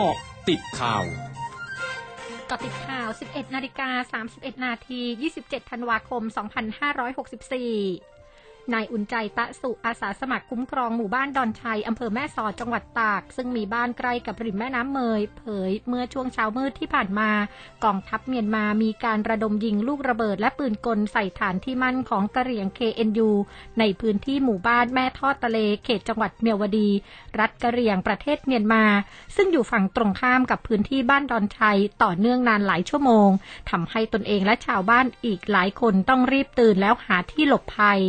เกาะติดข่าวกาะติดข่าว 11 นาฬิกา 31 นาที 27 ธันวาคม 2564 นายอุ่นใจตะสุอาสาสมัครคุ้มครองหมู่บ้านดอนชัยอำเภอแม่สอดจังหวัดตาก ซึ่งมีบ้านใกล้กับริมแม่น้ำเมย เผยเมื่อช่วงเช้ามืดที่ผ่านมา กองทัพเมียนมามีการระดมยิงลูกระเบิดและปืนกลใส่ฐานที่มั่นของกะเหรี่ยง KNU ในพื้นที่หมู่บ้านแม่ทอดทะเลเขตจังหวัดเมียวดี รัฐกะเหรี่ยงประเทศเมียนมา ซึ่งอยู่ฝั่งตรงข้ามกับพื้นที่บ้านดอนชัยต่อเนื่องนานหลายชั่วโมงทำให้ตนเองและชาวบ้านอีกหลายคนต้องรีบตื่นแล้วหาที่หลบภัย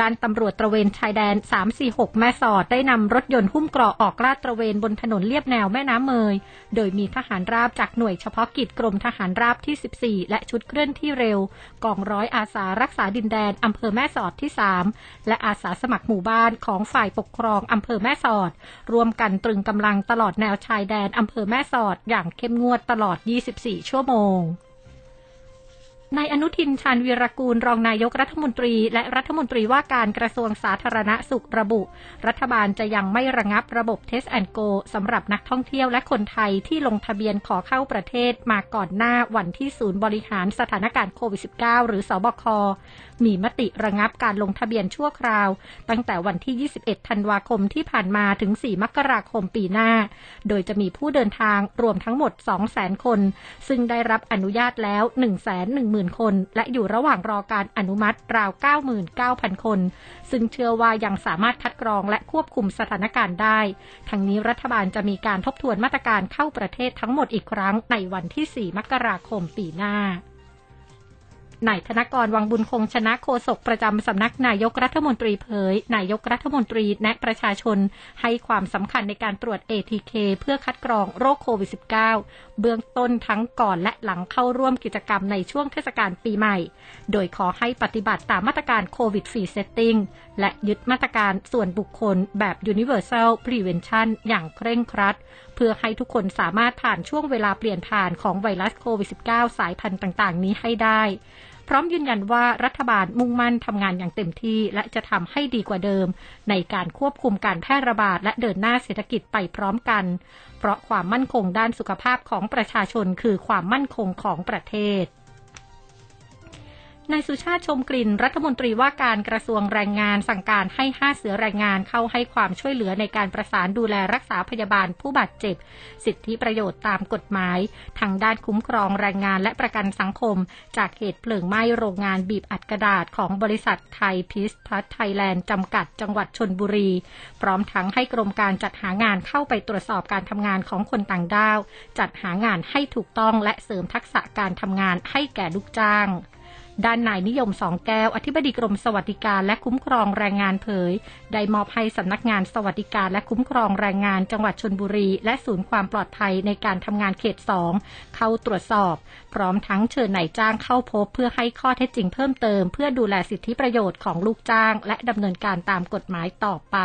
ด้านตำรวจตระเวนชายแดน 346 แม่สอดได้นำรถยนต์หุ้มเกราะออกลาดตระเวนบนถนนเลียบแนวแม่น้ำเมย โดยมีทหารราบจากหน่วยเฉพาะกิจกรมทหารราบที่ 14 และชุดเคลื่อนที่เร็ว กองร้อยอาสารักษาดินแดนอำเภอแม่สอดที่ 3 และอาสาสมัครหมู่บ้านของฝ่ายปกครองอำเภอแม่สอด รวมกันตรึงกำลังตลอดแนวชายแดนอำเภอแม่สอด อย่างเข้มงวดตลอด 24 ชั่วโมง นายอนุทินชาญวีรกูลรองนายกรัฐมนตรี และรัฐมนตรีว่าการกระทรวงสาธารณสุขระบุ รัฐบาลจะยังไม่ระงับระบบ Test and Go สำหรับนักท่องเที่ยวและคนไทยที่ลงทะเบียนขอเข้าประเทศมาก่อนหน้าวันที่ศูนย์บริหารสถานการณ์โควิด -19 หรือศบค มีมติระงับการลงทะเบียนชั่วคราว ตั้งแต่วันที่ 21 ธันวาคมที่ผ่านมาถึง 4 มกราคมปีหน้า โดยจะมีผู้เดินทางรวมทั้งหมด 200,000 คน ซึ่งได้รับอนุญาตแล้ว110,000 คน และอยู่ระหว่างรอการอนุมัติราว 99,000 คน ซึ่งเชื่อว่ายังสามารถคัดกรองและควบคุมสถานการณ์ได้ ทั้งนี้รัฐบาลจะมีการทบทวนมาตรการเข้าประเทศทั้งหมดอีกครั้งในวันที่ 4 มกราคมปีหน้านายธนกรวังบุญคงชนะโฆษกประจำสำนักนายกรัฐมนตรีเผย นายกรัฐมนตรีแนะประชาชนให้ความสำคัญในการตรวจ ATK เพื่อคัดกรองโรคโควิด -19 เบื้องต้นทั้งก่อนและหลังเข้าร่วมกิจกรรมในช่วงเทศกาลปีใหม่ โดยขอให้ปฏิบัติตามมาตรการโควิด Free Setting และยึดมาตรการส่วนบุคคลแบบ Universal Prevention อย่างเคร่งครัด เพื่อให้ทุกคนสามารถผ่านช่วงเวลาเปลี่ยนผ่านของไวรัสโควิด -19 สายพันธุ์ต่าง ๆ นี้ให้ได้ พร้อมยืนยันว่ารัฐบาลมุ่งมั่นทำงานอย่างเต็มที่ และจะทำให้ดีกว่าเดิม ในการควบคุมการแพร่ระบาดและเดินหน้าเศรษฐกิจไปพร้อมกัน เพราะความมั่นคงด้านสุขภาพของประชาชนคือความมั่นคงของประเทศ นายสุชาติชมกลิ่นรัฐมนตรีว่าการกระทรวงแรงงานสั่งการให้ห้าเสือแรงงานเข้าให้ความช่วยเหลือในการประสานดูแลรักษาพยาบาลผู้บาดเจ็บ สิทธิประโยชน์ตามกฎหมายทางด้านคุ้มครองแรงงานและประกันสังคม จากเหตุเพลิงไหม้โรงงานบีบอัดกระดาษของบริษัทไทยพิสพัทไทยแลนด์จำกัดจังหวัดชนบุรี พร้อมทั้งให้กรมการจัดหางานเข้าไปตรวจสอบการทำงานของคนต่างด้าว จัดหางานให้ถูกต้องและเสริมทักษะการทำงานให้แก่ลูกจ้าง ด้านนายนิยมสองแก้ว อธิบดีกรมสวัสดิการและคุ้มครองแรงงานเผย ได้มอบให้สำนักงานสวัสดิการและคุ้มครองแรงงานจังหวัดชนบุรี และศูนย์ความปลอดภัยในการทำงานเขตสองเข้าตรวจสอบ พร้อมทั้งเชิญนายจ้างเข้าพบเพื่อให้ข้อเท็จจริงเพิ่มเติม เพื่อดูแลสิทธิประโยชน์ของลูกจ้าง และดำเนินการตามกฎหมายต่อไป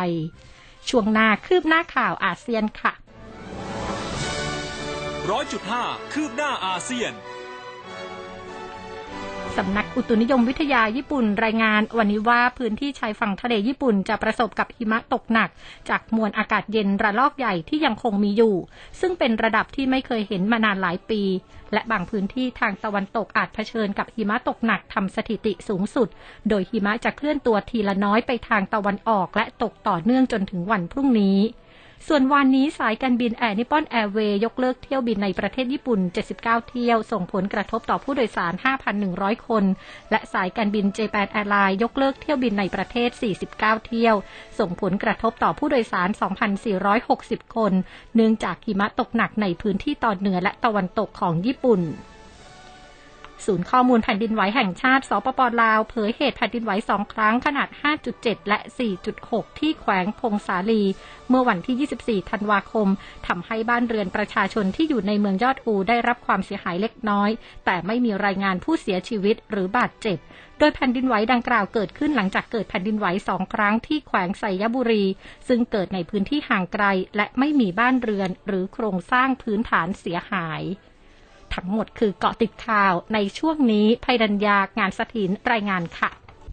ช่วงหน้าคืบหน้าข่าวอาเซียนค่ะร้อยจุดห้าคืบหน้าอาเซียน สำนักอุตุนิยมวิทยาญี่ปุ่นรายงาน วันนี้ว่าพื้นที่ชายฝั่งทะเลญี่ปุ่นจะประสบกับหิมะตกหนัก จากมวลอากาศเย็นระลอกใหญ่ที่ยังคงมีอยู่ ซึ่งเป็นระดับที่ไม่เคยเห็นมานานหลายปี และบางพื้นที่ทางตะวันตกอาจเผชิญกับหิมะตกหนักทำสถิติสูงสุด โดยหิมะจะเคลื่อนตัวทีละน้อยไปทางตะวันออก และตกต่อเนื่องจนถึงวันพรุ่งนี้ ส่วนวันนี้สายการบินออลนิปปอนแอร์เวย์ยกเลิกเที่ยวบินในประเทศญี่ปุ่น 79 เที่ยว ส่งผลกระทบต่อผู้โดยสาร 5,100 คน และสายการบินเจแปนแอร์ไลน์ยกเลิกเที่ยวบินในประเทศ 49 เที่ยว ส่งผลกระทบต่อผู้โดยสาร 2,460 คน เนื่องจากหิมะตกหนักในพื้นที่ตอนเหนือและตะวันตกของญี่ปุ่น ศูนย์ข้อมูลแผ่นดินไหวแห่งชาติสปปลาว เผยเหตุแผ่นดินไหวสองครั้งขนาด 5.7 และ 4.6 ที่แขวงพงสาลี เมื่อวันที่ 24 ธันวาคมทำให้บ้านเรือนประชาชนที่อยู่ในเมืองยอดอูได้รับความเสียหายเล็กน้อย แต่ไม่มีรายงานผู้เสียชีวิตหรือบาดเจ็บโดยแผ่นดินไหวดังกล่าวเกิดขึ้นหลังจากเกิดแผ่นดินไหวสองครั้งที่แขวงไสยบุรี ซึ่งเกิดในพื้นที่ห่างไกล และไม่มีบ้านเรือนหรือโครงสร้างพื้นฐานเสียหาย ทั้งหมดคือเกาะติดข่าวในช่วงนี้ภัยรัญญางานสถินรายงานค่ะ